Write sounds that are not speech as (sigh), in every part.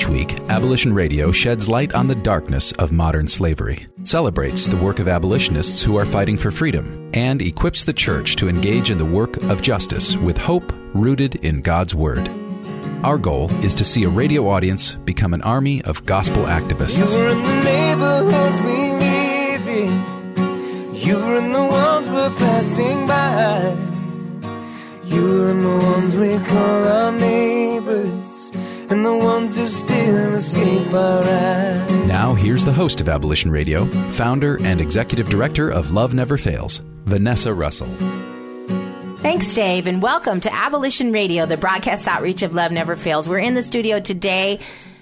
Each week, Abolition Radio sheds light on the darkness of modern slavery, celebrates the work of abolitionists who are fighting for freedom, and equips the church to engage in the work of justice with hope rooted in God's Word. Our goal is to see a radio audience become an army of gospel activists. You were in the neighborhoods we live in. You were in the ones we're passing by. You were in the ones we call our neighbors. And the ones who still escape our eyes. Now, here's the host of Abolition Radio, founder and executive director of Love Never Fails, Vanessa Russell. Thanks, Dave, and welcome to Abolition Radio, the broadcast outreach of Love Never Fails. We're in the studio today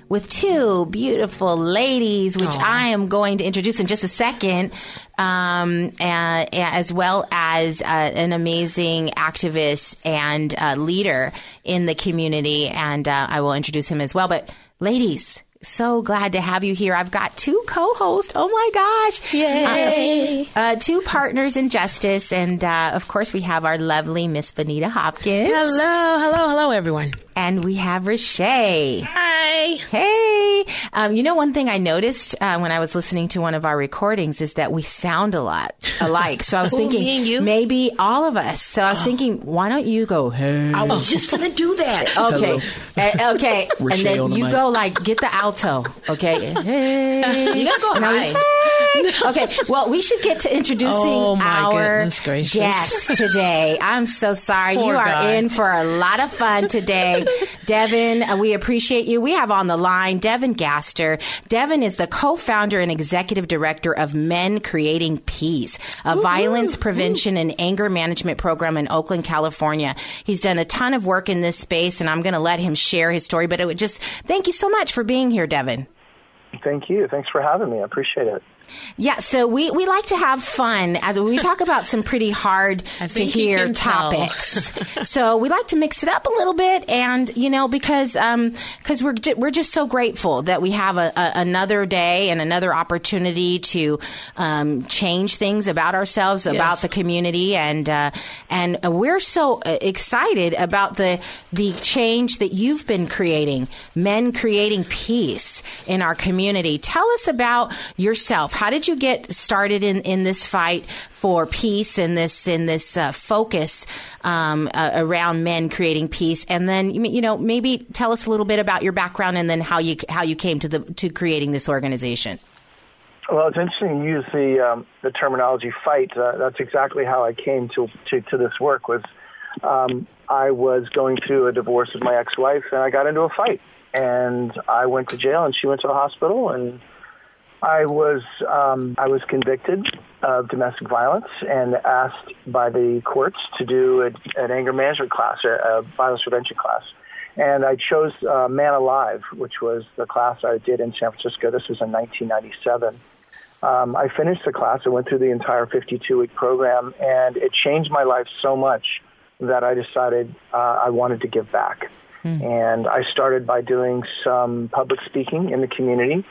with two beautiful ladies, which I am going to introduce in just a second, um, and, as well as uh, an amazing activist and uh, leader in the community. And uh, I will introduce him as well. But, ladies, so glad to have you here. I've got two co-hosts. Oh my gosh! Yay! Uh, uh, two partners in justice, and uh, of course we have our lovely Miss Vanita Hopkins. Hello, hello, hello, everyone. And we have Rashay. Hi. Hey, um, you know one thing I noticed uh, when I was listening to one of our recordings is that we sound a lot alike. So I was Who, (laughs) thinking me and you? maybe all of us. So I was thinking, why don't you go? Hey. I was just gonna do that. (laughs) Okay, Uh, okay, (laughs) and then the you mic. go like get the alto. Okay, hey. You gotta go high. "Hey." Okay, well, we should get to introducing Oh, my our goodness gracious. guest today. I'm so sorry. Poor you are guy. in for a lot of fun today. Devin, uh, we appreciate you. We have on the line Devin Gaster. Devin is the co-founder and executive director of Men Creating Peace, a violence prevention and anger management program in Oakland, California. He's done a ton of work in this space, and I'm going to let him share his story. But it would just thank you so much for being here, Devin. Thank you. Thanks for having me. I appreciate it. Yeah, so we, we like to have fun as we talk about some pretty hard to hear topics. (laughs) so we like to mix it up a little bit, and you know because um because we're ju- we're just so grateful that we have a, a, another day and another opportunity to um, change things about ourselves, about Yes. the community, and uh, and we're so uh, excited about the the change that you've been creating, men creating peace in our community. Tell us about yourself. How did you get started in, in this fight for peace and this in this uh, focus um, uh, around men creating peace? And then you know maybe tell us a little bit about your background and then how you how you came to the to creating this organization. Well, it's interesting you use the um, the terminology "fight." Uh, that's exactly how I came to to, to this work. Was um, I was going through a divorce with my ex-wife, and I got into a fight, and I went to jail, and she went to the hospital, and I was um, I was convicted of domestic violence and asked by the courts to do a, an anger management class, a, a violence prevention class. And I chose uh, Man Alive, which was the class I did in San Francisco. This was in 1997. Um, I finished the class. I went through the entire 52-week program, and it changed my life so much that I decided uh, I wanted to give back. And I started by doing some public speaking in the community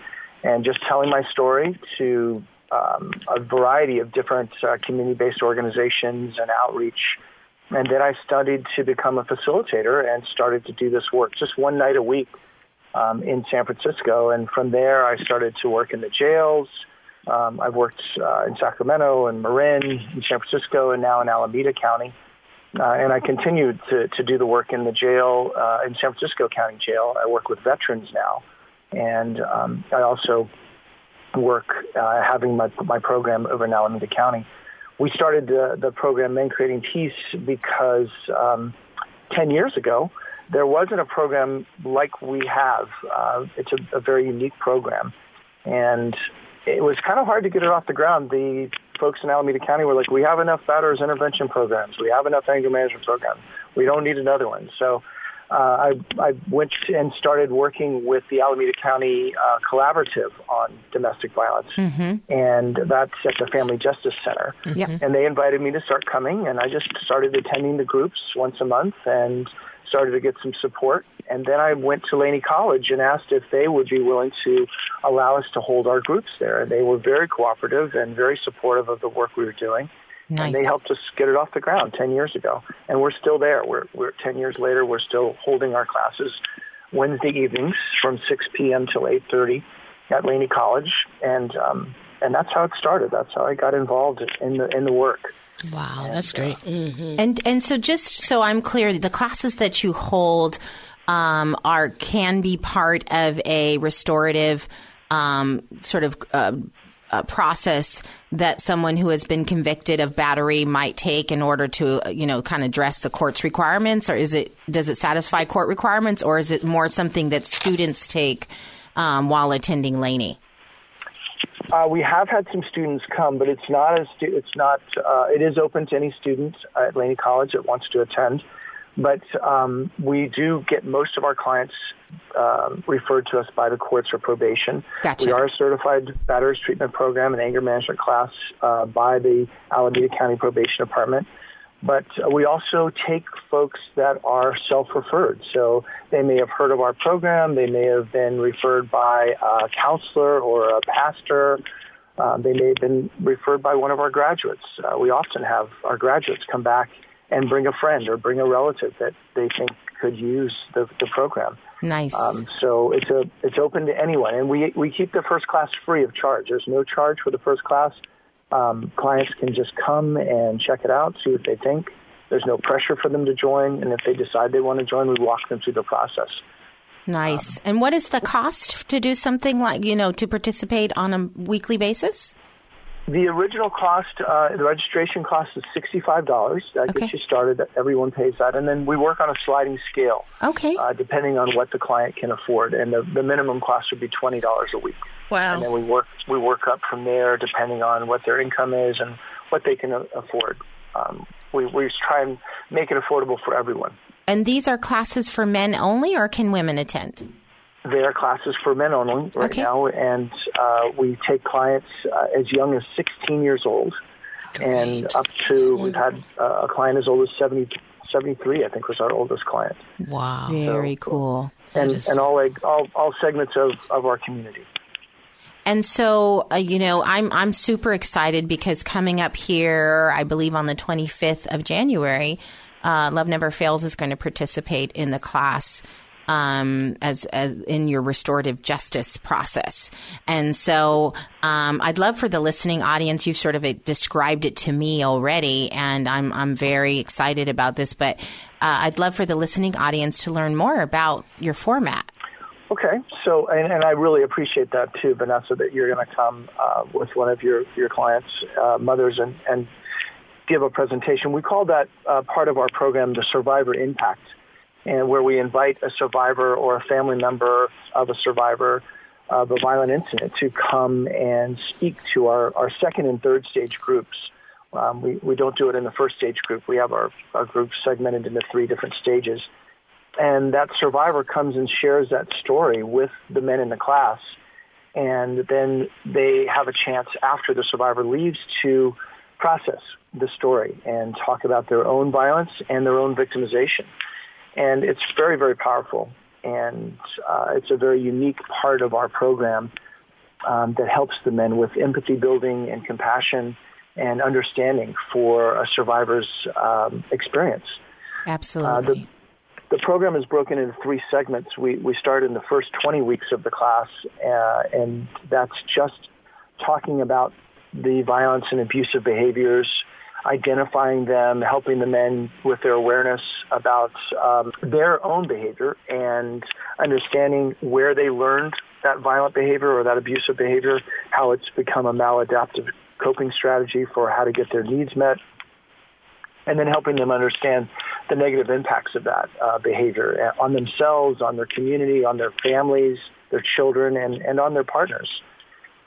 and just telling my story to um, a variety of different uh, community-based organizations and outreach. And then I studied to become a facilitator and started to do this work just one night a week um, in San Francisco. And from there, I started to work in the jails. Um, I've worked uh, in Sacramento and Marin, in San Francisco, and now in Alameda County. Uh, and I continued to, to do the work in the jail, uh, in San Francisco County Jail. I work with veterans now and um, I also work uh, having my my program over in Alameda County. We started the, the program Men Creating Peace because um, 10 years ago, there wasn't a program like we have. Uh, it's a, a very unique program. And it was kind of hard to get it off the ground. The folks in Alameda County were like, we have enough batterers intervention programs. We have enough anger management programs. We don't need another one. So uh, I, I went and started working with the Alameda County uh, Collaborative on domestic violence, Mm-hmm. and that's at the Family Justice Center. Yep. And they invited me to start coming, and I just started attending the groups once a month and started to get some support. And then I went to Laney College and asked if they would be willing to allow us to hold our groups there. And they were very cooperative and very supportive of the work we were doing. Nice. And they helped us get it off the ground 10 years ago. And we're still there. We're, we're 10 years later, we're still holding our classes Wednesday evenings from 6 p.m. till 8.30 at Laney College. And, um, and that's how it started. That's how I got involved in the, in the work. Wow, that's great. And and so just so I'm clear, the classes that you hold um, are can be part of a restorative um, sort of uh, uh, process that someone who has been convicted of battery might take in order to uh, you know kind of address the court's requirements, or is it does it satisfy court requirements, or is it more something that students take um, while attending Laney? Uh, we have had some students come, but it's not as stu- it's not. Uh, it is open to any student at Laney College that wants to attend, but um, we do get most of our clients um, referred to us by the courts for probation. Gotcha. We are a certified batterers treatment program and anger management class uh, by the Alameda County Probation Department. But uh, we also take folks that are self-referred. So they may have heard of our program. They may have been referred by a counselor or a pastor. Um, they may have been referred by one of our graduates. Uh, we often have our graduates come back and bring a friend or bring a relative that they think could use the, the program. Nice. Um, so it's a it's open to anyone, and we we keep the first class free of charge. There's no charge for the first class. Um, clients can just come and check it out, see what they think. There's no pressure for them to join, and if they decide they want to join, we walk them through the process. Nice. and what is the cost to do something like, you know, to participate on a weekly basis? The original cost, uh, the registration cost is sixty-five dollars. That Okay. gets you started. Everyone pays that, and then we work on a sliding scale, Okay. uh, depending on what the client can afford. And the, the minimum cost would be twenty dollars a week. Wow. And then we work we work up from there, depending on what their income is and what they can afford. Um, we we try and make it affordable for everyone. And these are classes for men only, or can women attend? They are classes for men only right Okay. now, and uh, we take clients uh, as young as 16 years old, and up to we've had uh, a client as old as 70, 73. I think was our oldest client, Wow. Very cool. and is- and all like all all segments of of our community. And so, uh, you know, I'm I'm super excited because coming up here, I believe on the 25th of January, uh, Love Never Fails is going to participate in the class um, as, as in your restorative justice process. And so, um, I'd love for the listening audience. You've sort of uh, described it to me already, and I'm I'm very excited about this. But uh, I'd love for the listening audience to learn more about your format. Okay, so and, and I really appreciate that too, Vanessa, that you're going to come uh, with one of your your clients' uh, mothers and and give a presentation. We call that uh, part of our program the Survivor Impact, and where we invite a survivor or a family member of a survivor of a violent incident to come and speak to our, our second and third stage groups. Um, we, we don't do it in the first stage group. We have our, our groups segmented into three different stages and that survivor comes and shares that story with the men in the class and then they have a chance after the survivor leaves to process the story and talk about their own violence and their own victimization and it's very very powerful and uh, it's a very unique part of our program um, that helps the men with empathy building and compassion and understanding for a survivor's um, experience Absolutely. the program is broken into three segments. We, we start in the first 20 weeks of the class, uh, and that's just talking about the violence and abusive behaviors identifying them, helping the men with their awareness about um, their own behavior and understanding where they learned that violent behavior or that abusive behavior, how it's become a maladaptive coping strategy for how to get their needs met, and then helping them understand the negative impacts of that uh, behavior on themselves, on their community, on their families, their children, and, and on their partners.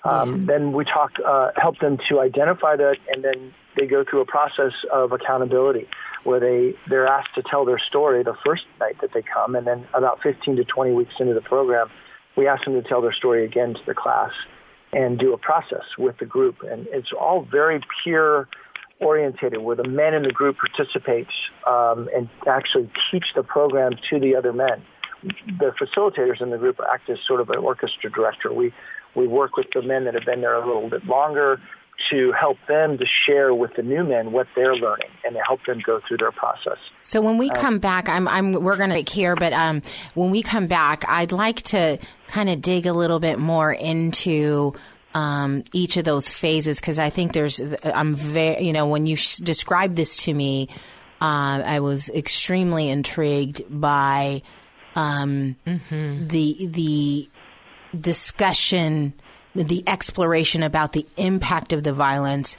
Um, then we talk, uh, help them to identify that, and then they go through a process of accountability where they, they're asked to tell their story the first night that they come, and then about 15 to 20 weeks into the program, we ask them to tell their story again to the class and do a process with the group. And it's all very peer orientated where the men in the group participate um, and actually teach the program to the other men. The facilitators in the group act as sort of an orchestra director. We we work with the men that have been there a little bit longer to help them to share with the new men what they're learning and to help them go through their process. So when we come back, I'm, I'm we're going to take here, but um, when we come back, I'd like to kind of dig a little bit more into um, each of those phases because I think there's I'm very you know when you sh- described this to me, uh, I was extremely intrigued by um, the the discussion, the exploration about the impact of the violence,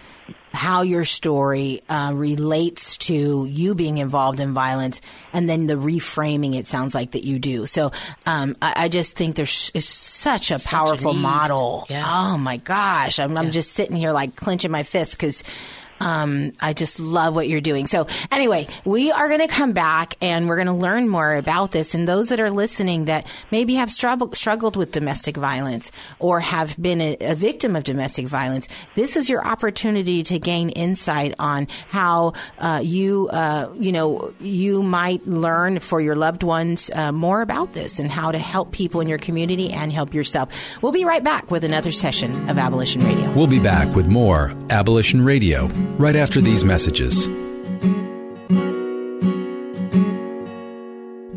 how your story uh, relates to you being involved in violence, and then the reframing. It sounds like that you do. So um, I, I, just think there's is such a Such powerful model. Yeah. Oh my gosh, I'm, I'm just sitting here like clenching my fists because. Um, I just love what you're doing. So anyway, we are going to come back and we're going to learn more about this. And those that are listening that maybe have struggled, struggled with domestic violence or have been a, a victim of domestic violence, this is your opportunity to gain insight on how uh, you, uh, you know, you might learn for your loved ones uh, more about this and how to help people in your community and help yourself. We'll be right back with another session of Abolition Radio. We'll be back with more Abolition Radio right after these messages.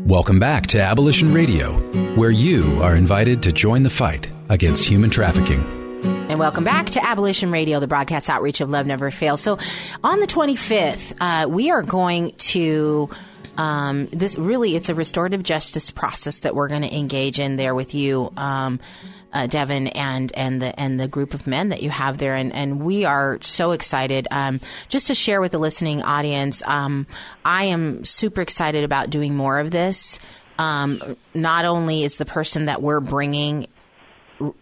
Welcome back to Abolition Radio, where you are invited to join the fight against human trafficking. And welcome back to Abolition Radio, the broadcast outreach of Love Never Fails. So, on the 25th, uh, we are going to. Um, this really, it's a restorative justice process that we're going to engage in there with you, um, uh, Devin, and and the and the group of men that you have there, and and we are so excited. Um, just to share with the listening audience, um, I am super excited about doing more of this. Um, not only is the person that we're bringing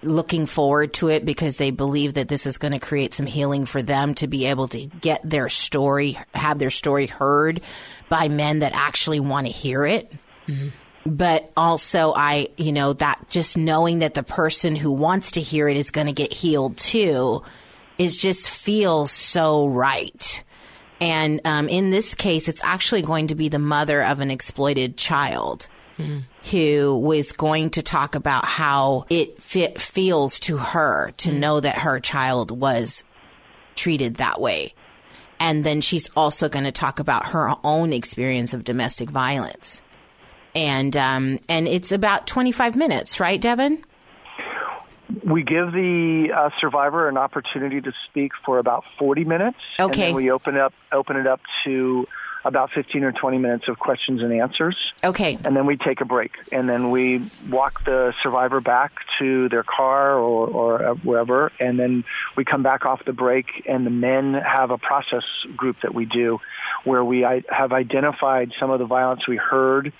looking forward to it because they believe that this is going to create some healing for them to be able to get their story, have their story heard by men that actually want to hear it. But also, I, you know, that just knowing that the person who wants to hear it is going to get healed too is just feels so right. And um, in this case, it's actually going to be the mother of an exploited child who was going to talk about how it fit, feels to her to know that her child was treated that way. And then she's also going to talk about her own experience of domestic violence. And um, and it's about 25 minutes, right, Devin? We give the uh, survivor an opportunity to speak for about 40 minutes. And Okay. then we open up open it up to about 15 or 20 minutes of questions and answers. Okay. And then we take a break. And then we walk the survivor back to their car or, or uh, wherever. And then we come back off the break and the men have a process group that we do where we I, have identified some of the violence we heard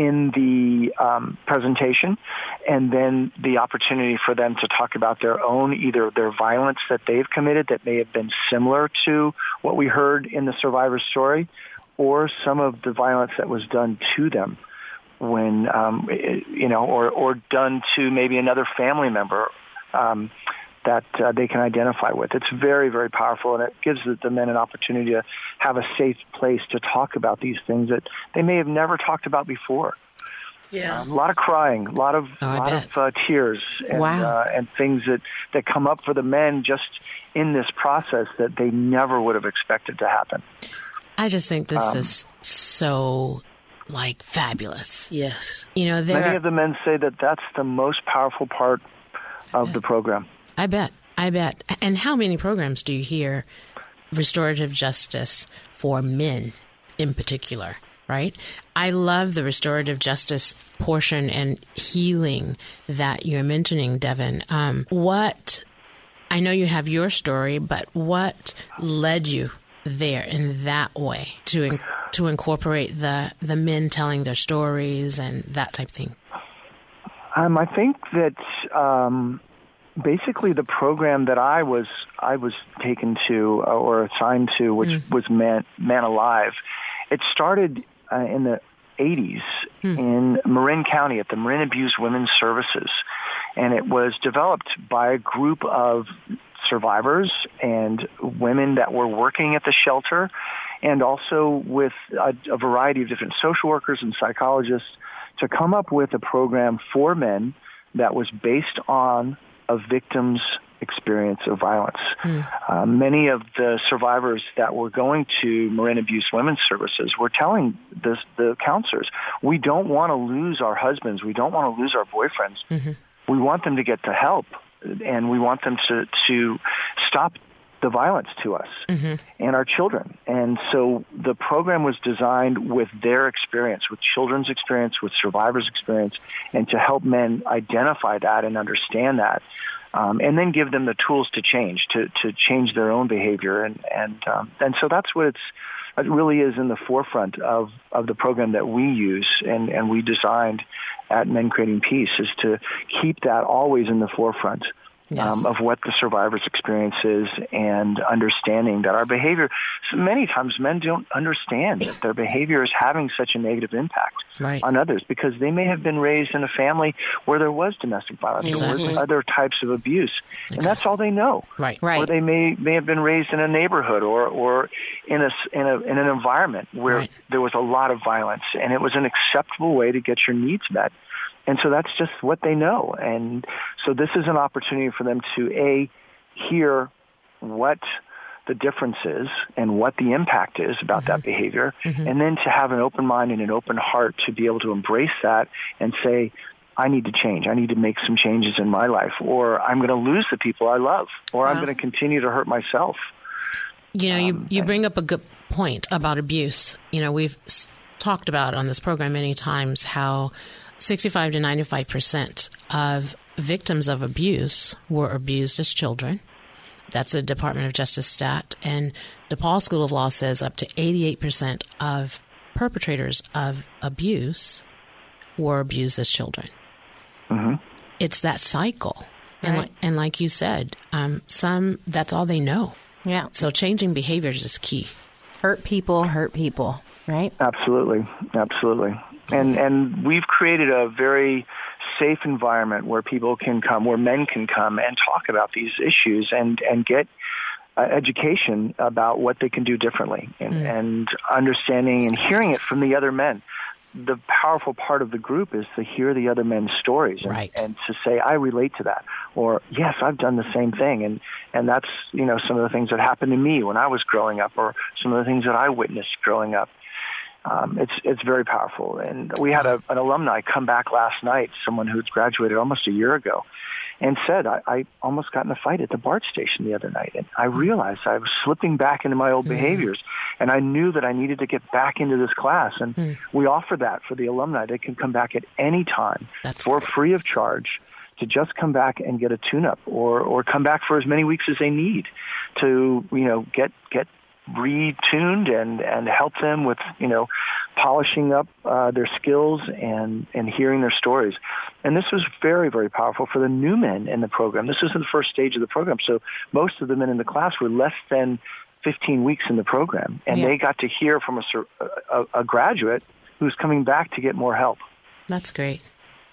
in the um, presentation and then the opportunity for them to talk about their own either their violence that they've committed that may have been similar to what we heard in the survivor's story or some of the violence that was done to them when um, you know or or done to maybe another family member um, that uh, they can identify with. It's very, very powerful, and it gives the, the men an opportunity to have a safe place to talk about these things that they may have never talked about before. Yeah. A lot of crying, a lot of, Oh, lot bet. of uh, tears, and, Wow. uh, and things that that come up for the men just in this process that they never would have expected to happen. I just think this Um, is so like fabulous. Yes. You know, there. Many of the men say that that's the most powerful part of the program. I bet. I bet. And how many programs do you hear restorative justice for men in particular, right? I love the restorative justice portion and healing that you're mentioning, Devin. Um, what I know you have your story, but what led you there in that way to to incorporate the the men telling their stories and that type of thing? Um, I think that um, basically the program that I was I was taken to uh, or assigned to, which Mm. was Man Man Alive, it started uh, in the 80s Hmm. in Marin County at the Marin Abused Women's Services, and it was developed by a group of survivors and women that were working at the shelter, and also with a, a variety of different social workers and psychologists to come up with a program for men that was based on a victim's experience of violence. Uh, many of the survivors that were going to Marin Abused Women's Services were telling this, the counselors, we don't want to lose our husbands. We don't want to lose our boyfriends. We want them to get the help and we want them to, to stop the violence to us and our children. And so the program was designed with their experience, with children's experience, with survivors' experience, and to help men identify that and understand that. Um, and then give them the tools to change, to, to change their own behavior. And, and, um, and so that's what it's, it really is in the forefront of, of the program that we use and, and we designed at Men Creating Peace is to keep that always in the forefront um, of what the survivor's experience is and understanding that our behavior, so many times men don't understand that their behavior is having such a negative impact Right. on others because they may have been raised in a family where there was domestic violence or Exactly. where other types of abuse. And that's all they know. Right. Right. Or they may may have been raised in a neighborhood or or in a in a in an environment where Right. there was a lot of violence and it was an acceptable way to get your needs met. And so that's just what they know. And so this is an opportunity for them to a hear what the difference is and what the impact is about that mm-hmm. behavior mm-hmm. and then to have an open mind and an open heart to be able to embrace that and say I need to change. I need to make some changes in my life or I'm going to lose the people I love or I'm going to continue to hurt myself. You know, you, um, you bring up a good point about abuse. You know, we've s- talked about on this program many times how 65 to 95 percent of victims of abuse were abused as children. That's a Department of Justice stat. And DePaul School of Law says up to 88 percent of perpetrators of abuse were abused as children. It's that cycle. And, Right. like, and like you said, um, some that's all they know. Yeah. So changing behaviors is key. Hurt people, hurt people, right? Absolutely, absolutely. And and we've created a very safe environment where people can come, where men can come and talk about these issues and and get uh, education about what they can do differently and, and understanding and hearing it from the other men. The powerful part of the group is to hear the other men's stories and, Right. and to say, I relate to that. Or, yes, I've done the same thing. And, and that's, you know, some of the things that happened to me when I was growing up or some of the things that I witnessed growing up um, it's it's very powerful. And we had a, an alumni come back last night, someone who'd graduated almost a year ago, and said, I, I almost got in a fight at the BART station the other night, and I realized I was slipping back into my old behaviors, and I knew that I needed to get back into this class. And we offer that for the alumni; they can come back at any time That's for great. free of charge to just come back and get a tune-up, or or come back for as many weeks as they need to you know get get retuned and and help them with you know polishing up uh, their skills and and hearing their stories and this was very very powerful for the new men in the program this was the first stage of the program so most of the men in the class were less than 15 weeks in the program and Yeah. they got to hear from a, a, a graduate who's coming back to get more help That's great.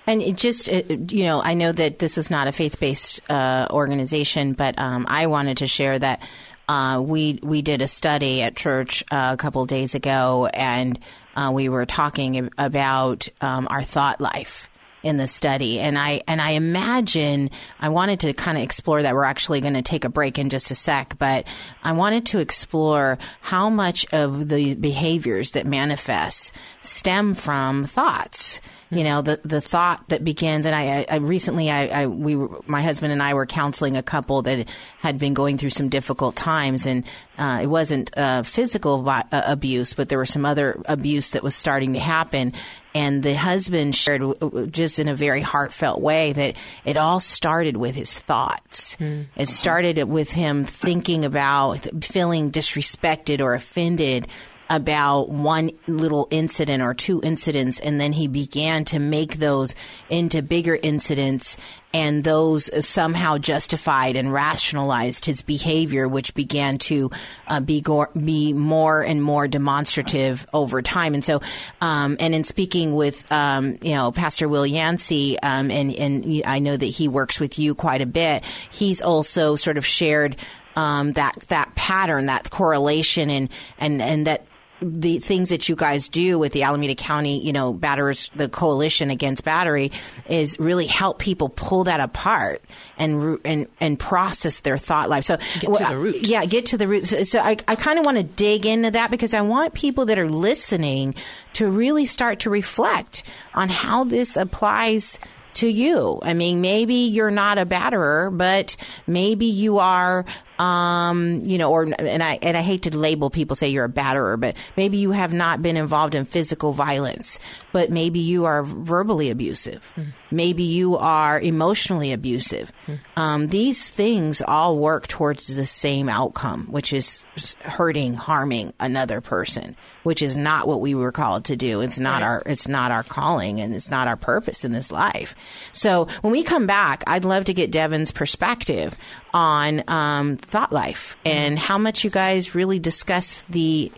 And it just, it, you know, I know that this is not a faith based uh, organization, but um, I wanted to share that uh, we we did a study at church uh, a couple days ago, and uh, we were talking about um, our thought life in the study. And I and I imagine I wanted to kind of explore that. We're actually going to take a break in just a sec but I wanted to explore how much of the behaviors that manifest stem from thoughts You know, the the thought that begins, and I, I, recently, I, I, we, were, my husband and I were counseling a couple that had been going through some difficult times, and uh, it wasn't uh, physical vi- uh, abuse, but there was some other abuse that was starting to happen. And the husband shared just in a very heartfelt way that it all started with his thoughts. It started with him thinking about feeling disrespected or offended about one little incident or two incidents and then he began to make those into bigger incidents and those somehow justified and rationalized his behavior which began to uh, be, go- be more and more demonstrative over time. And so um, and in speaking with um, you know pastor will yancey um, and, and i know that he works with you quite a bit he's also sort of shared um, that that pattern, that correlation, and and and that the things that you guys do with the Alameda County, you know, batters, the coalition against battery, is really help people pull that apart and and and process their thought life. So Get to the root. yeah, get to the root. So, so I, I kind of want to dig into that because I want people that are listening to really start to reflect on how this applies to you. I mean, maybe you're not a batterer, but maybe you are, um, you know, or, and I, and I hate to label people say you're a batterer, but maybe you have not been involved in physical violence, but maybe you are verbally abusive. Maybe you are emotionally abusive. Um, these things all work towards the same outcome, which is hurting, harming another person, which is not what we were called to do. It's not our, it's not our calling and it's not our purpose in this life. So when we come back, I'd love to get Devin's perspective on um, thought life and mm-hmm. how much you guys really discuss the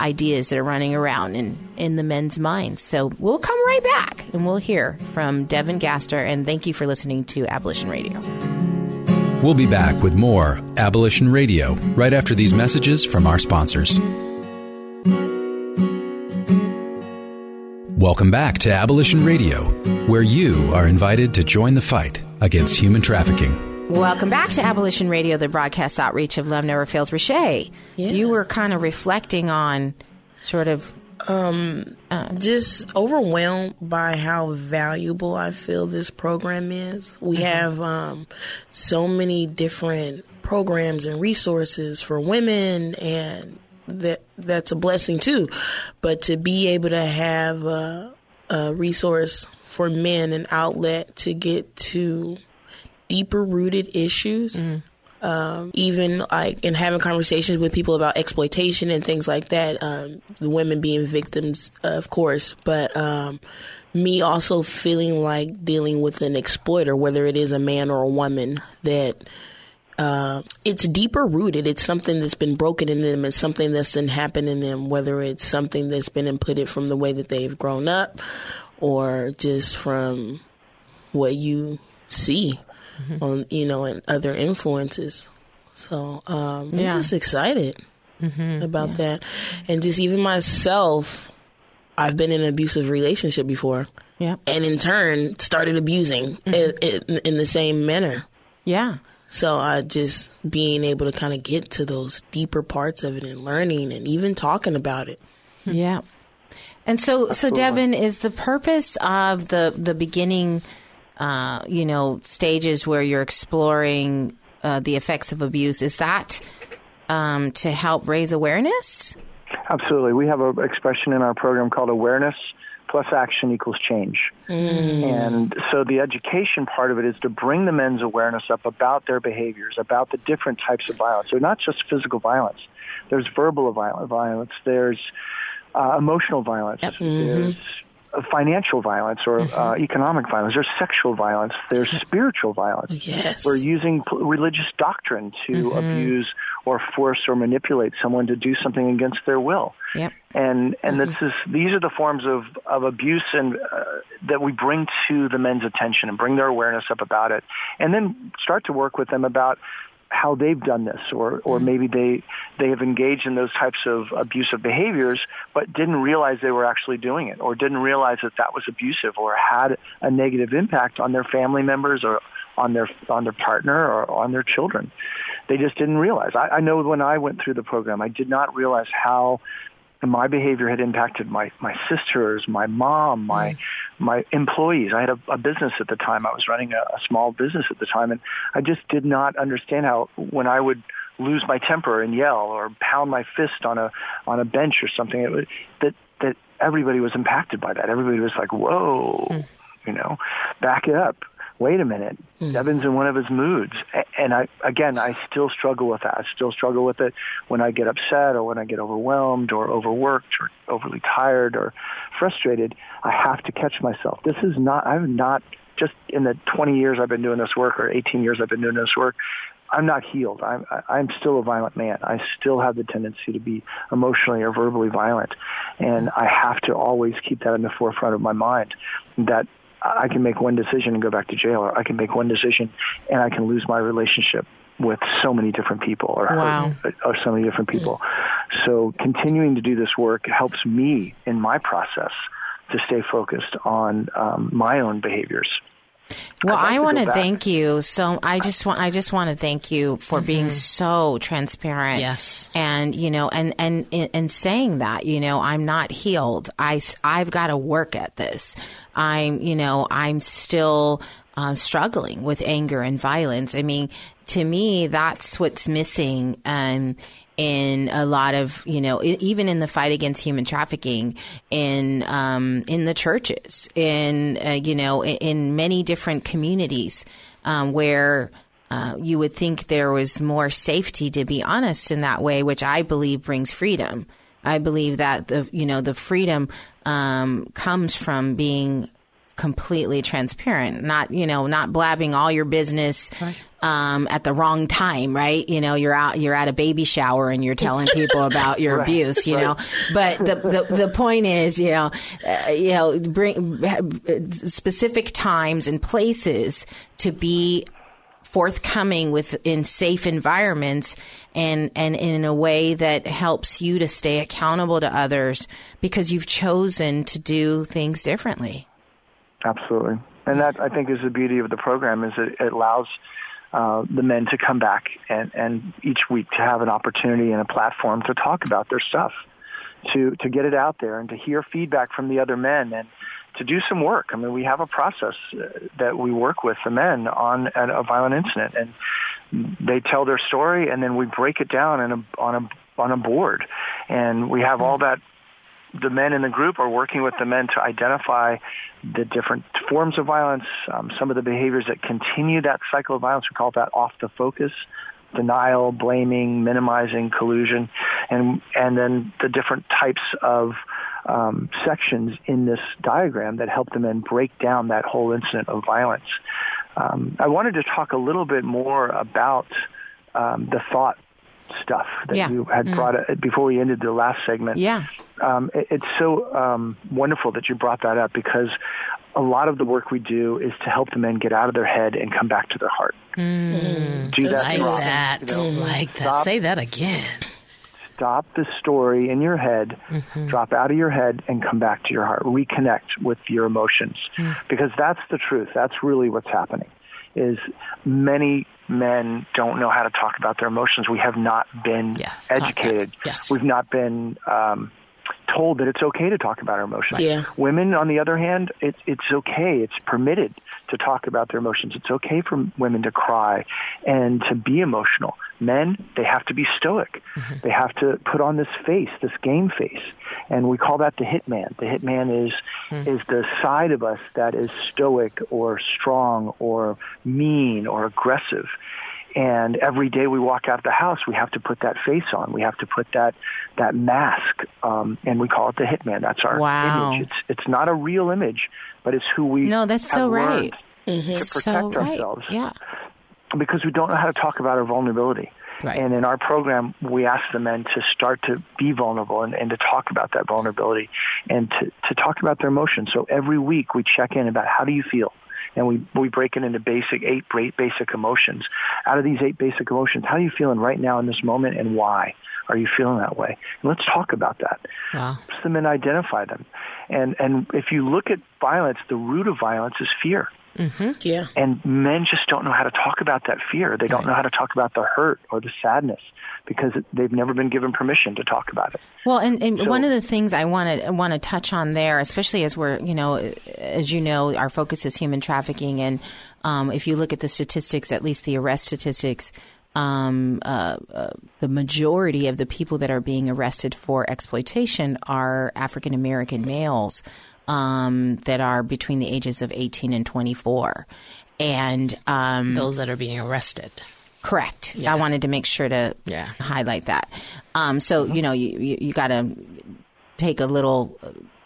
ideas that are running around in, in the men's minds. So we'll come right back and we'll hear from Devin Gaster. And thank you for listening to Abolition Radio. We'll be back with more Abolition Radio right after these messages from our sponsors. Welcome back to Abolition Radio, where you are invited to join the fight against human trafficking. Welcome back to Abolition Radio, the broadcast outreach of Love Never Fails. Riche, you were kind of reflecting on sort of um, uh, just overwhelmed by how valuable I feel this program is. We mm-hmm. have um, so many different programs and resources for women, and that that's a blessing too. But to be able to have a, a resource for men, an outlet to get to deeper rooted issues um, even like in having conversations with people about exploitation and things like that. Um, the women being victims, of course, but um, me also feeling like dealing with an exploiter, whether it is a man or a woman, that. Uh, it's deeper rooted. It's something that's been broken in them. It's something that's been happening in them, whether it's something that's been inputted from the way that they've grown up or just from what you see Mm-hmm. on you know and other influences. So um Yeah. i'm just excited mm-hmm. about that. And just even myself i've been in an abusive relationship before. Yeah, and in turn started abusing mm-hmm. i in, in the same manner. Yeah. so i just being able to kind of get to those deeper parts of it and learning and even talking about it. Yeah. And so, so Devin, is the purpose of the the beginning, uh, you know, stages where you're exploring uh, the effects of abuse? Is that um, to help raise awareness? Absolutely. We have an expression in our program called awareness plus action equals change. And so the education part of it is to bring the men's awareness up about their behaviors, about the different types of violence. So not just physical violence. There's verbal viol- violence. There's uh, emotional violence. There's uh, financial violence or uh, economic violence. There's sexual violence. There's spiritual violence. yes We're using p- religious doctrine to abuse or force or manipulate someone to do something against their will. Yep. And and this is these are the forms of of abuse and uh, that we bring to the men's attention and bring their awareness up about it, and then start to work with them about how they've done this or or mm-hmm. maybe they they have engaged in those types of abusive behaviors but didn't realize they were actually doing it or didn't realize that that was abusive or had a negative impact on their family members or on their on their partner or on their children. They just didn't realize. I, I know when I went through the program I did not realize how my behavior had impacted my my sisters, my mom, my my employees. I had a, a business at the time. I was running a, a small business at the time, and I just did not understand how when I would lose my temper and yell or pound my fist on a on a bench or something, it was, that that everybody was impacted by that. Everybody was like, "Whoa." Mm you know, back it up. Wait a minute. Mm. Devin's in one of his moods. And I, again, I still struggle with that. I still struggle with it when I get upset or when I get overwhelmed or overworked or overly tired or frustrated. I have to catch myself. This is not, I'm not just in the 20 years I've been doing this work or 18 years I've been doing this work, I'm not healed. I'm I'm still a violent man. I still have the tendency to be emotionally or verbally violent, and I have to always keep that in the forefront of my mind. That I can make one decision and go back to jail, or I can make one decision and I can lose my relationship with so many different people, or, wow. or, or so many different people. So continuing to do this work helps me in my process to stay focused on um, my own behaviors well, like I want to thank you. So I just want I just want to thank you for mm-hmm. being so transparent. Yes. And you know, and and and saying that, you know, I'm not healed. I I've got to work at this. I'm, you know, I'm still um, struggling with anger and violence. I mean, to me, that's what's missing. Um, in a lot of you know even in the fight against human trafficking in um, in the churches in uh, you know in, in, many different communities um, where uh, you would think there was more safety to be honest in that way which I believe brings freedom I believe that the you know the freedom um, comes from being completely transparent, not, you know, not blabbing all your business right. Um, at the wrong time, right? You know, you're out, you're at a baby shower and you're telling people about your (laughs) right. abuse, you right. know. But the, the, the point is, you know, uh, you know, bring specific times and places to be forthcoming with in safe environments and and in a way that helps you to stay accountable to others because you've chosen to do things differently. Absolutely, and that I think is the beauty of the program is it, it allows uh, the men to come back and, and each week to have an opportunity and a platform to talk about their stuff, to to get it out there and to hear feedback from the other men and to do some work. I mean, we have a process uh, that we work with the men on a violent incident, and they tell their story, and then we break it down in a, on a on a board, and we have all that the men in the group are working with the men to identify the different forms of violence, um, some of the behaviors that continue that cycle of violence. We call that off the focus, denial, blaming, minimizing, collusion, and and then the different types of um, sections in this diagram that help the men break down that whole incident of violence. Um, I wanted to talk a little bit more about um, the thought stuff that yeah. you had mm. brought it before we ended the last segment. Yeah. Um, it, it's so um, wonderful that you brought that up because a lot of the work we do is to help the men get out of their head and come back to their heart. Mm. Do that. Like that. You know, like that. Say that again. Stop the story in your head, mm-hmm. drop out of your head, and come back to your heart. Reconnect with your emotions mm. because that's the truth. That's really what's happening is many men don't know how to talk about their emotions. We have not been yeah, educated. Yes. We've not been um, told that it's okay to talk about our emotions. Yeah. Women, on the other hand, it, it's okay. It's permitted to talk about their emotions. It's okay for women to cry and to be emotional. Men, they have to be stoic. Mm-hmm. They have to put on this face, this game face. And we call that the hitman. The hitman is, mm-hmm. is the side of us that is stoic or strong or mean or aggressive. And every day we walk out of the house, we have to put that face on. We have to put that that mask, um, and we call it the hitman. That's our wow. image. It's it's not a real image, but it's who we no. That's so right. Mm-hmm. To protect so ourselves, right. yeah. Because we don't know how to talk about our vulnerability. Right. And in our program, we ask the men to start to be vulnerable and, and to talk about that vulnerability and to, to talk about their emotions. So every week we check in about how do you feel? And we we break it into basic eight basic emotions. Out of these eight basic emotions, how are you feeling right now in this moment, and why are you feeling that way? And let's talk about that. Wow. them and identify them. And and if you look at violence, the root of violence is fear. Mm-hmm. Yeah. And men just don't know how to talk about that fear. They don't right. know how to talk about the hurt or the sadness because they've never been given permission to talk about it. Well, and, and so, one of the things I want to want to touch on there, especially as we're, you know, as you know, our focus is human trafficking, and um, if you look at the statistics, at least the arrest statistics, um, uh, uh, the majority of the people that are being arrested for exploitation are African American males um, that are between the ages of 18 and 24. And um, those that are being arrested. Correct. Yeah. I wanted to make sure to yeah. highlight that. Um, so, you know, you, you, you got to take a little,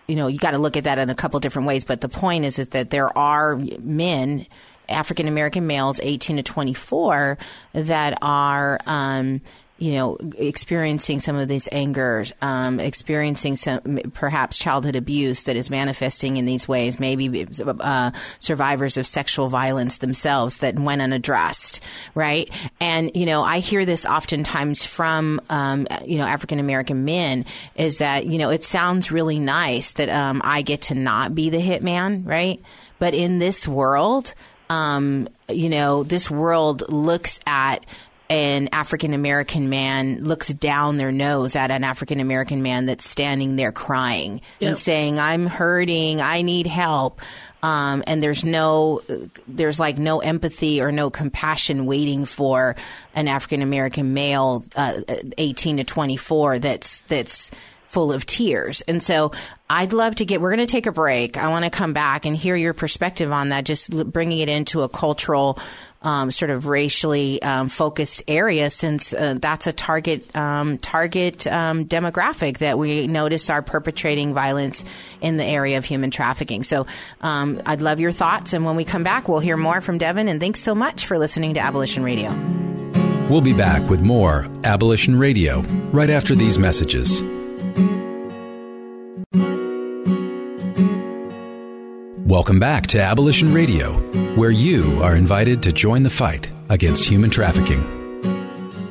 you know, you got to look at that in a couple different ways. But the point is, is that there are men, African American males, 18 to 24, that are, um, you know, experiencing some of these angers, um, experiencing some perhaps childhood abuse that is manifesting in these ways, maybe uh, survivors of sexual violence themselves that went unaddressed, right? And, you know, I hear this oftentimes from, um, you know, African American men is that, you know, it sounds really nice that um, I get to not be the hitman, right? But in this world, um, you know, this world looks at an African American man looks down their nose at an African American man that's standing there crying yep. and saying, I'm hurting, I need help. Um, and there's no, there's like no empathy or no compassion waiting for an African American male, uh, 18 to 24 that's, that's, full of tears. And so I'd love to get, we're going to take a break. I want to come back and hear your perspective on that, just bringing it into a cultural um, sort of racially um, focused area, since uh, that's a target um, target um, demographic that we notice are perpetrating violence in the area of human trafficking. So um, I'd love your thoughts, and when we come back, we'll hear more from Devin. And thanks so much for listening to Abolition Radio. We'll be back with more Abolition Radio right after these messages. Welcome back to Abolition Radio, where you are invited to join the fight against human trafficking.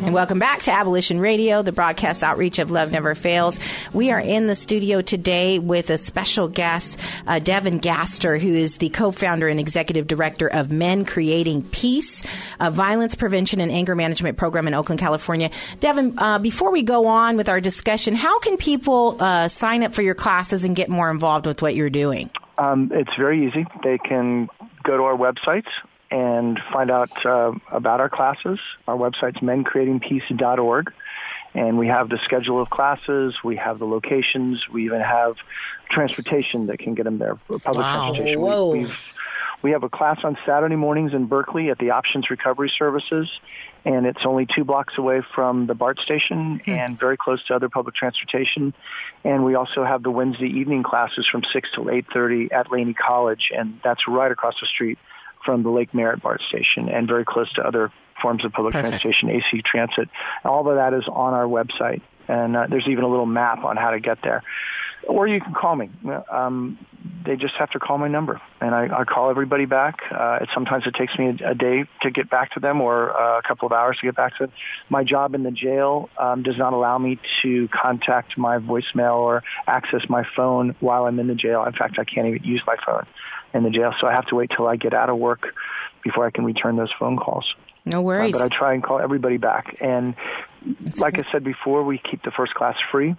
And welcome back to Abolition Radio, the broadcast outreach of Love Never Fails. We are in the studio today with a special guest, uh, Devin Gaster, who is the co-founder and executive director of Men Creating Peace, a violence prevention and anger management program in Oakland, California. Devin, uh, before we go on with our discussion, how can people uh, sign up for your classes and get more involved with what you're doing? Um, it's very easy. They can go to our website and find out uh, about our classes. Our website's mencreatingpeace.org. And we have the schedule of classes. We have the locations. We even have transportation that can get them there. Public wow. transportation. Whoa. We, we have a class on Saturday mornings in Berkeley at the Options Recovery Services and it's only two blocks away from the BART station mm-hmm. and very close to other public transportation. And we also have the Wednesday evening classes from 6 till 8.30 at Laney College, and that's right across the street from the Lake Merritt BART station and very close to other forms of public Perfect. transportation, AC Transit. All of that is on our website, and uh, there's even a little map on how to get there or you can call me. Um, they just have to call my number, and I, I call everybody back. Uh, it, sometimes it takes me a, a day to get back to them, or uh, a couple of hours to get back to them. My job in the jail um, does not allow me to contact my voicemail or access my phone while I'm in the jail. In fact, I can't even use my phone in the jail, so I have to wait till I get out of work before I can return those phone calls. No worries. Uh, but I try and call everybody back. And That's like I said before, we keep the first class free.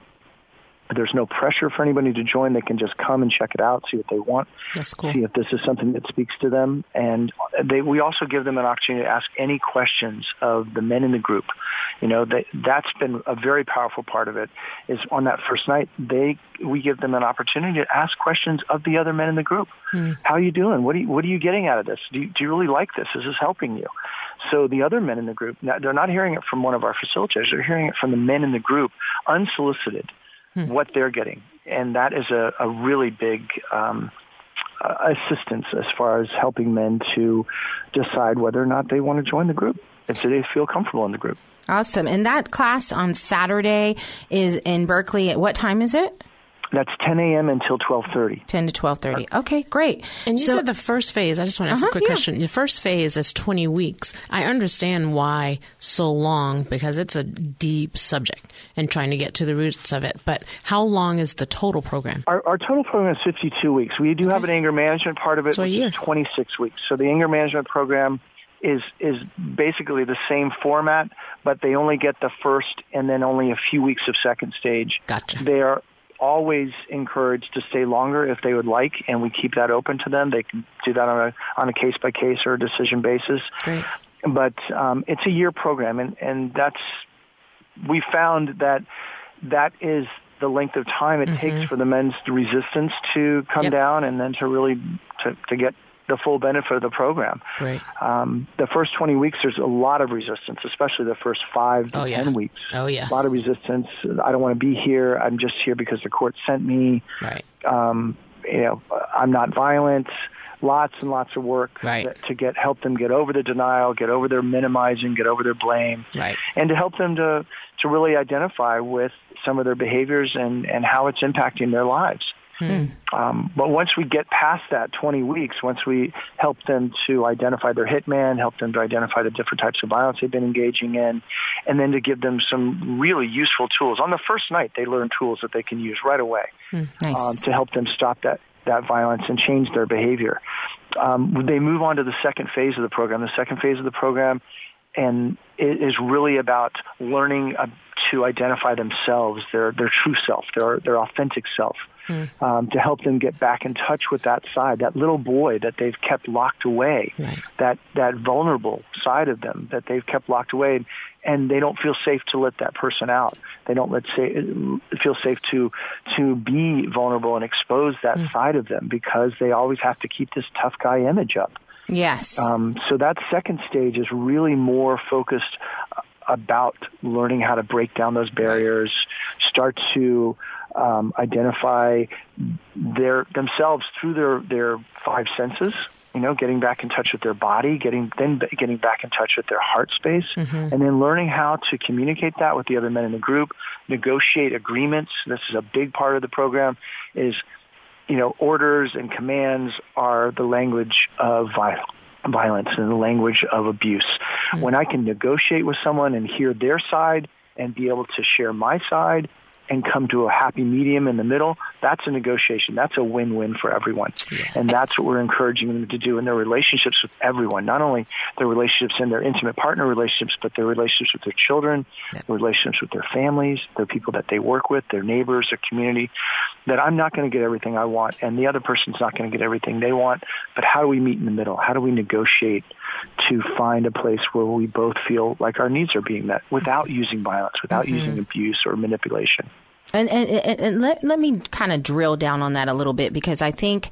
There's no pressure for anybody to join. They can just come and check it out, see what they want, That's cool. see if this is something that speaks to them. And they, we also give them an opportunity to ask any questions of the men in the group. You know, they, that's been a very powerful part of it. Is on that first night, they we give them an opportunity to ask questions of the other men in the group. Hmm. How are you doing? What are you, what are you getting out of this? Do you, do you really like this? Is this helping you? So the other men in the group, they're not hearing it from one of our facilitators. They're hearing it from the men in the group, unsolicited hmm. what they're getting. And that is a, a really big um, uh, assistance as far as helping men to decide whether or not they want to join the group if they feel comfortable in the group. Awesome. And that class on Saturday is in Berkeley. At what time is it? That's 10 a.m. until 12:30. 10 to 12:30. Okay, great. And you So- said the first phase. I just want to ask Uh-huh, a quick yeah. question. The first phase is 20 weeks. I understand why so long because it's a deep subject and trying to get to the roots of it. But how long is the total program? Our, our total program is 52 weeks. We do have an anger management part of it, So which is 26 weeks. So the anger management program is is basically the same format, but they only get the first and then only a few weeks of second stage. Gotcha. They are always encouraged to stay longer if they would like, and we keep that open to them. They can do that on a on a case by case or a decision basis. Great. But um, it's a year program, and and that's we found that that is the length of time it takes for the men's resistance to come Yep. down and then to really to, to get the full benefit of the program. Great. Um, the first 20 weeks, there's a lot of resistance, especially the first five to Oh, yeah. 10 weeks. Oh, yes. A lot of resistance. I don't want to be here. I'm just here because the court sent me. Right. Um, you know, I'm not violent. Lots and lots of work Right. to get help them get over the denial, get over their minimizing, get over their blame, Right. and to help them to to really identify with some of their behaviors and and how it's impacting their lives. Um, but once we get past that 20 weeks, once we help them to identify their hitman, help them to identify the different types of violence they've been engaging in, and then to give them some really useful tools. On the first night, they learn tools that they can use right away Nice. um, to help them stop that, that violence and change their behavior. Um, they move on to the second phase of the program. The second phase of the program and it is really about learning uh, to identify themselves, their their true self, their their authentic self, um, to help them get back in touch with that side, that little boy that they've kept locked away, that that vulnerable side of them that they've kept locked away, and they don't feel safe to let that person out. They don't let say feel safe to to be vulnerable and expose that side of them because they always have to keep this tough guy image up. yes. Um, so that second stage is really more focused about learning how to break down those barriers, start to um, identify their themselves through their their five senses. You know, getting back in touch with their body, getting then getting back in touch with their heart space, and then learning how to communicate that with the other men in the group, negotiate agreements. This is a big part of the program. Is you know, orders and commands are the language of violence violence and the language of abuse. Hmm. When I can negotiate with someone and hear their side and be able to share my side and come to a happy medium in the middle, that's a negotiation. That's a win-win for everyone. And that's what we're encouraging them to do in their relationships with everyone, not only their relationships in their intimate partner relationships, but their relationships with their children, their relationships with their families, their people that they work with, their neighbors, their community, that I'm not going to get everything I want and the other person's not going to get everything they want, but how do we meet in the middle? How do we negotiate to find a place where we both feel like our needs are being met without using violence, without mm-hmm. using abuse or manipulation? And and, and, and let, let me kind of drill down on that a little bit because I think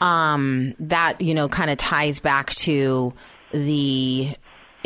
um, that you know kind of ties back to the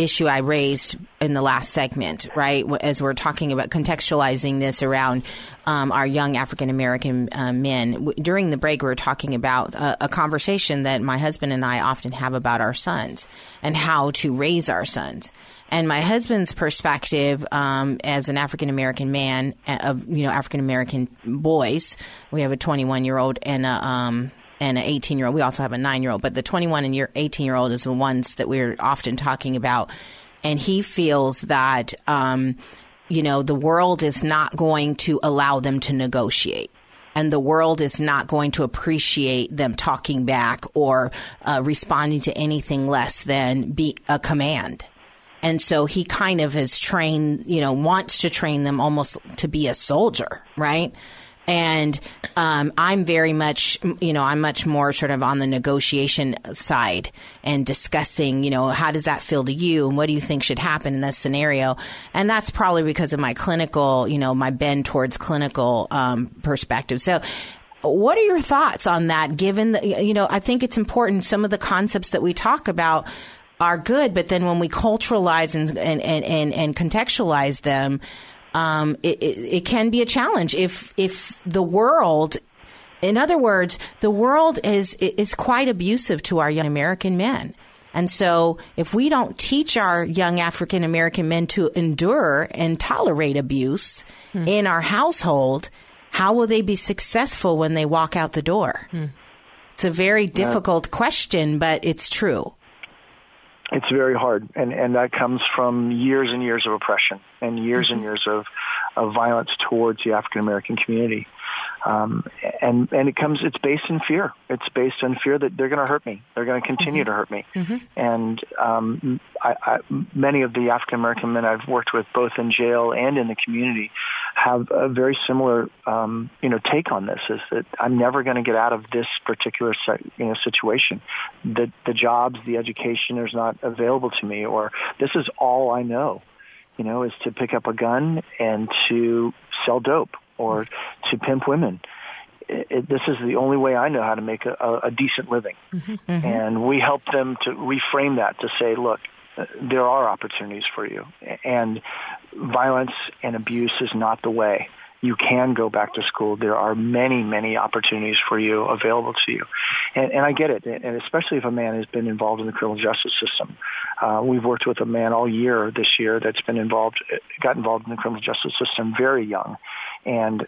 issue I raised in the last segment, right? As we're talking about contextualizing this around um, our young African American uh, men. During the break, we were talking about a, a conversation that my husband and I often have about our sons and how to raise our sons. And my husband's perspective um, as an African American man of you know African American boys, we have a 21 year old and a um, and an 18 year old. We also have a nine year old, but the 21 and year 18 year old is the ones that we're often talking about. And he feels that, um, you know, the world is not going to allow them to negotiate. And the world is not going to appreciate them talking back or uh, responding to anything less than be a command. And so he kind of has trained, you know, wants to train them almost to be a soldier, right? And um, I'm very much, you know, I'm much more sort of on the negotiation side and discussing, you know, how does that feel to you and what do you think should happen in this scenario? And that's probably because of my clinical, you know, my bend towards clinical um, perspective. So, what are your thoughts on that? Given that, you know, I think it's important. Some of the concepts that we talk about are good, but then when we culturalize and and and, and, contextualize them, um, it, it, it can be a challenge if if the world. In other words, the world is is quite abusive to our young American men. And so, if we don't teach our young African American men to endure and tolerate abuse in our household, how will they be successful when they walk out the door? Hmm. It's a very difficult question, but it's true. It's very hard, and and that comes from years and years of oppression and years and years of of violence towards the African American community. Um, and and it comes. It's based in fear. It's based on fear that they're going to hurt me. They're going to continue to hurt me. And um, I, I, many of the African American men I've worked with, both in jail and in the community, have a very similar, um, you know, take on this. Is that I'm never going to get out of this particular, si- you know, situation. The the jobs, the education is not available to me, or this is all I know. You know, is to pick up a gun and to sell dope or to pimp women. It, it, this is the only way I know how to make a, a, a decent living. And we help them to reframe that to say, look, there are opportunities for you. And violence and abuse is not the way. You can go back to school. There are many, many opportunities for you available to you. And, and I get it. And especially if a man has been involved in the criminal justice system. Uh, we've worked with a man all year this year that's been involved, got involved in the criminal justice system very young and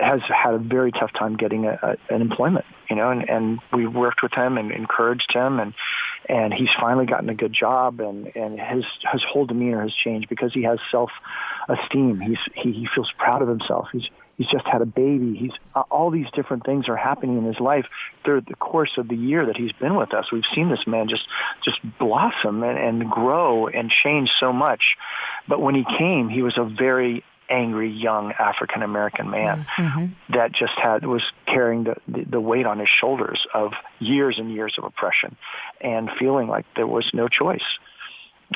has had a very tough time getting a, a, an employment, you know, and, and we worked with him and encouraged him and, and he's finally gotten a good job and, and his, his whole demeanor has changed because he has self-esteem. He's, he, he feels proud of himself. He's, he's just had a baby. He's, all these different things are happening in his life through the course of the year that he's been with us. We've seen this man just, just blossom and, and grow and change so much. But when he came, he was a very angry young African American man that just had was carrying the, the the weight on his shoulders of years and years of oppression and feeling like there was no choice.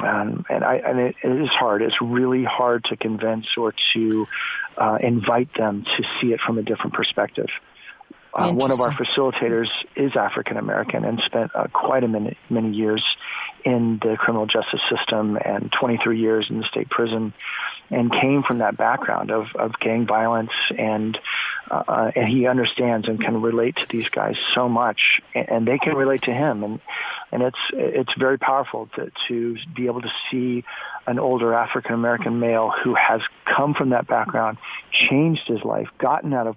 Um, and I and it, it is hard. It's really hard to convince or to uh, invite them to see it from a different perspective. Uh, one of our facilitators is African American and spent uh, quite a many, many years in the criminal justice system and 23 years in the state prison, and came from that background of, of gang violence and uh, and he understands and can relate to these guys so much, and, and they can relate to him, and and it's it's very powerful to to be able to see an older African American male who has come from that background, changed his life, gotten out of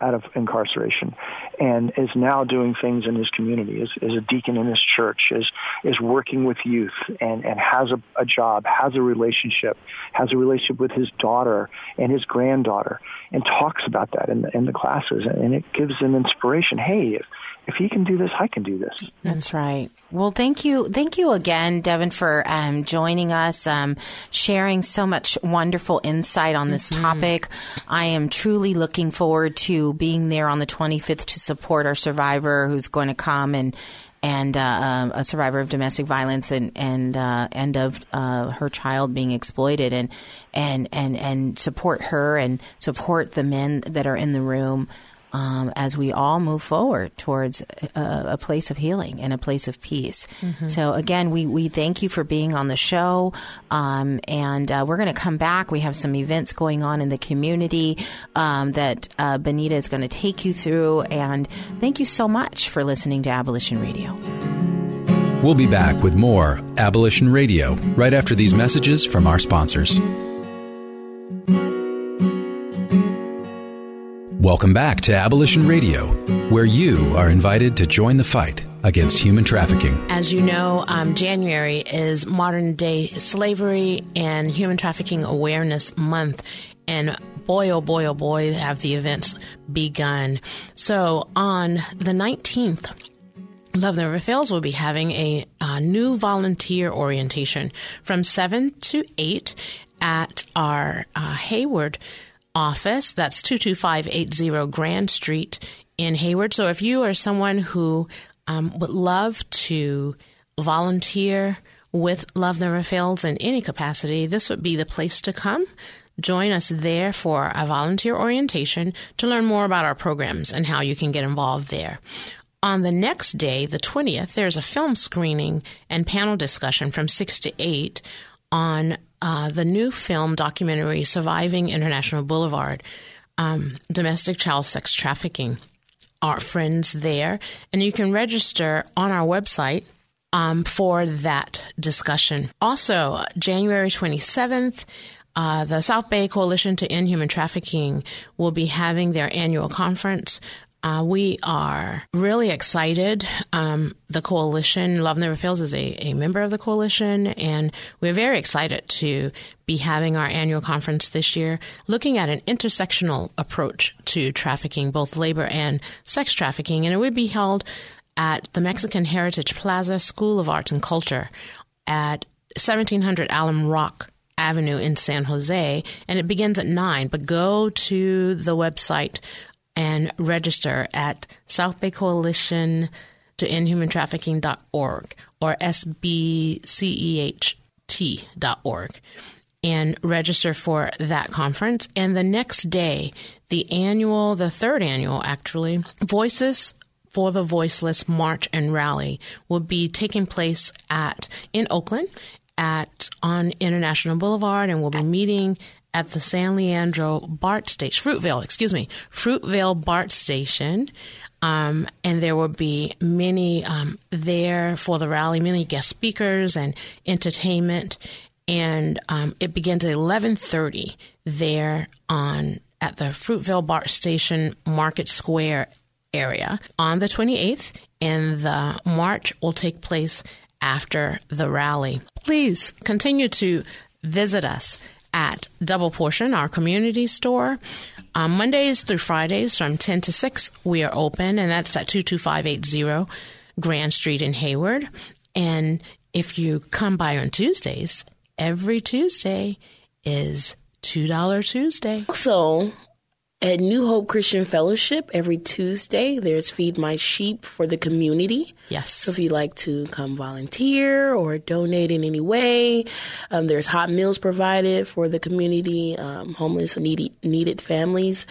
out of incarceration and is now doing things in his community is, is a deacon in his church is is working with youth and and has a, a job has a relationship has a relationship with his daughter and his granddaughter and talks about that in the, in the classes. And it gives them inspiration. Hey if if he can do this i can do this That's right. Well, thank you. Thank you again, Devin, for um, joining us, um, sharing so much wonderful insight on this topic. I am truly looking forward to being there on the 25th to support our survivor who's going to come and and uh, um, a survivor of domestic violence and and uh, and of uh, her child being exploited and and and and support her and support the men that are in the room um, as we all move forward towards a, a place of healing and a place of peace. So again, we, we thank you for being on the show, um, and uh, we're going to come back. We have some events going on in the community um, that uh, Benita is going to take you through, and thank you so much for listening to Abolition Radio. We'll be back with more Abolition Radio right after these messages from our sponsors. Welcome back to Abolition Radio, where you are invited to join the fight against human trafficking. As you know, um, January is Modern Day Slavery and Human Trafficking Awareness Month. And boy, oh boy, oh boy, have the events begun. So on the 19th, Love Never Fails will be having a, uh new volunteer orientation from 7 to 8 at our uh, Hayward office. That's 22580 Grand Street in Hayward. So if you are someone who um, would love to volunteer with Love Never Fails in any capacity, this would be the place to come. Join us there for a volunteer orientation to learn more about our programs and how you can get involved there. On the next day, the 20th, there's a film screening and panel discussion from 6 to 8 on uh, the new film documentary Surviving International Boulevard um, Domestic Child Sex Trafficking. Our friends there, and you can register on our website um, for that discussion. Also, January 27th, uh, the South Bay Coalition to End Human Trafficking will be having their annual conference. Uh, we are really excited. Um, the coalition, Love Never Fails, is a, a member of the coalition, and we're very excited to be having our annual conference this year, looking at an intersectional approach to trafficking, both labor and sex trafficking. And it would be held at the Mexican Heritage Plaza School of Arts and Culture at 1700 Alum Rock Avenue in San Jose, and it begins at 9. But go to the website and register at South Bay Coalition to End Human Trafficking.org or SBCEHT.org and register for that conference. And the next day, the annual, the third annual actually, Voices for the Voiceless March and Rally will be taking place at in Oakland at on International Boulevard, and we'll be meeting at the San Leandro BART station, Fruitvale, excuse me, Fruitvale BART station. Um, and there will be many um, there for the rally, many guest speakers and entertainment. And um, it begins at 11:30 there on at the Fruitvale BART station, Market Square area on the 28th, and the march will take place after the rally. Please continue to visit us at Double Portion, our community store. On Mondays through Fridays from 10 to 6, we are open, and that's at 22580 Grand Street in Hayward. And if you come by on Tuesdays, every Tuesday is $2 Tuesday. Also, at New Hope Christian Fellowship, every Tuesday, there's Feed My Sheep for the community. Yes. So if you'd like to come volunteer or donate in any way, um, there's hot meals provided for the community, um, homeless needy, needed families.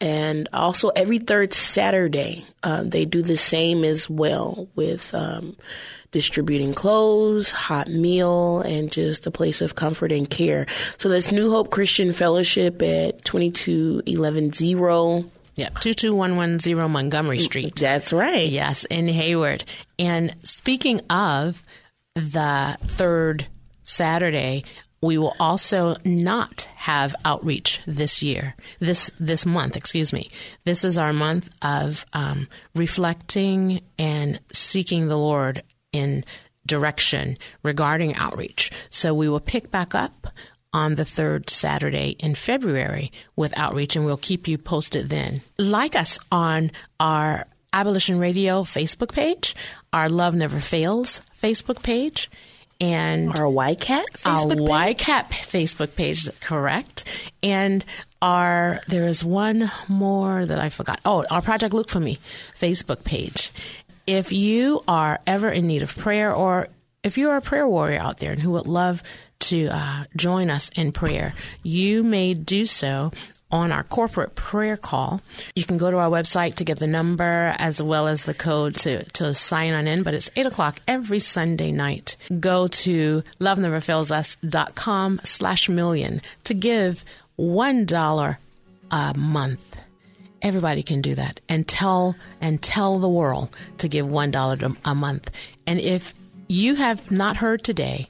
And also every third Saturday, uh, they do the same as well with um, distributing clothes, hot meal, and just a place of comfort and care. So that's New Hope Christian Fellowship at 22110. Yep, 22110 Montgomery Street. That's right. Yes, in Hayward. And speaking of the third Saturday, we will also not have outreach this year, this this month. Excuse me. This is our month of um, reflecting and seeking the Lord in direction regarding outreach. So we will pick back up on the third Saturday in February with outreach, and we'll keep you posted then. Like us on our Abolition Radio Facebook page, our Love Never Fails Facebook page, and our YCAT Facebook our page? YCAT Facebook page, correct. And our, there is one more that I forgot. Oh, our Project Look For Me Facebook page. If you are ever in need of prayer, or if you're a prayer warrior out there and who would love to uh, join us in prayer, you may do so on our corporate prayer call. You can go to our website to get the number as well as the code to, to sign on in, but it's 8 o'clock every Sunday night. Go to loveneverfailsus.com slash million to give $1 a month Everybody can do that and tell and tell the world to give $1 a month. And if you have not heard today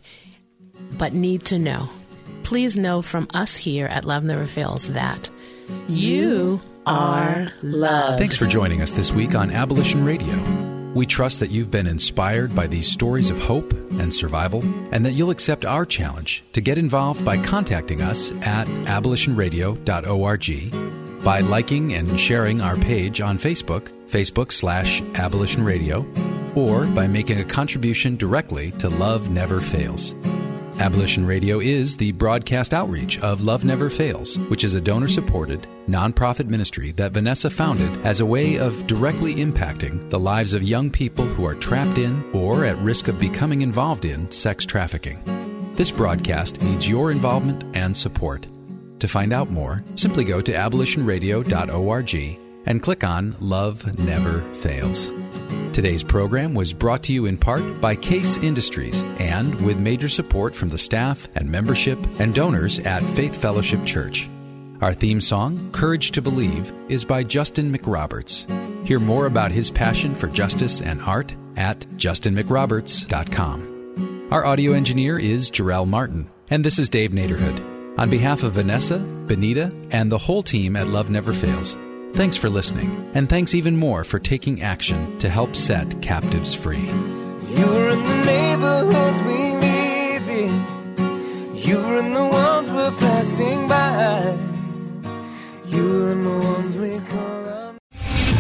but need to know, please know from us here at Love Never Fails that you are love. Thanks for joining us this week on Abolition Radio. We trust that you've been inspired by these stories of hope and survival, and that you'll accept our challenge to get involved by contacting us at abolitionradio.org by liking and sharing our page on Facebook, Facebook slash Abolition Radio, or by making a contribution directly to Love Never Fails. Abolition Radio is the broadcast outreach of Love Never Fails, which is a donor supported, nonprofit ministry that Vanessa founded as a way of directly impacting the lives of young people who are trapped in or at risk of becoming involved in sex trafficking. This broadcast needs your involvement and support. To find out more, simply go to abolitionradio.org and click on Love Never Fails. Today's program was brought to you in part by Case Industries and with major support from the staff and membership and donors at Faith Fellowship Church. Our theme song, Courage to Believe, is by Justin McRoberts. Hear more about his passion for justice and art at justinmcroberts.com. Our audio engineer is Jarrell Martin, and this is Dave Naderhood. On behalf of Vanessa, Benita, and the whole team at Love Never Fails, thanks for listening, and thanks even more for taking action to help set captives free. You're in the neighborhoods we live in. You're in the ones we're passing by. You're in the ones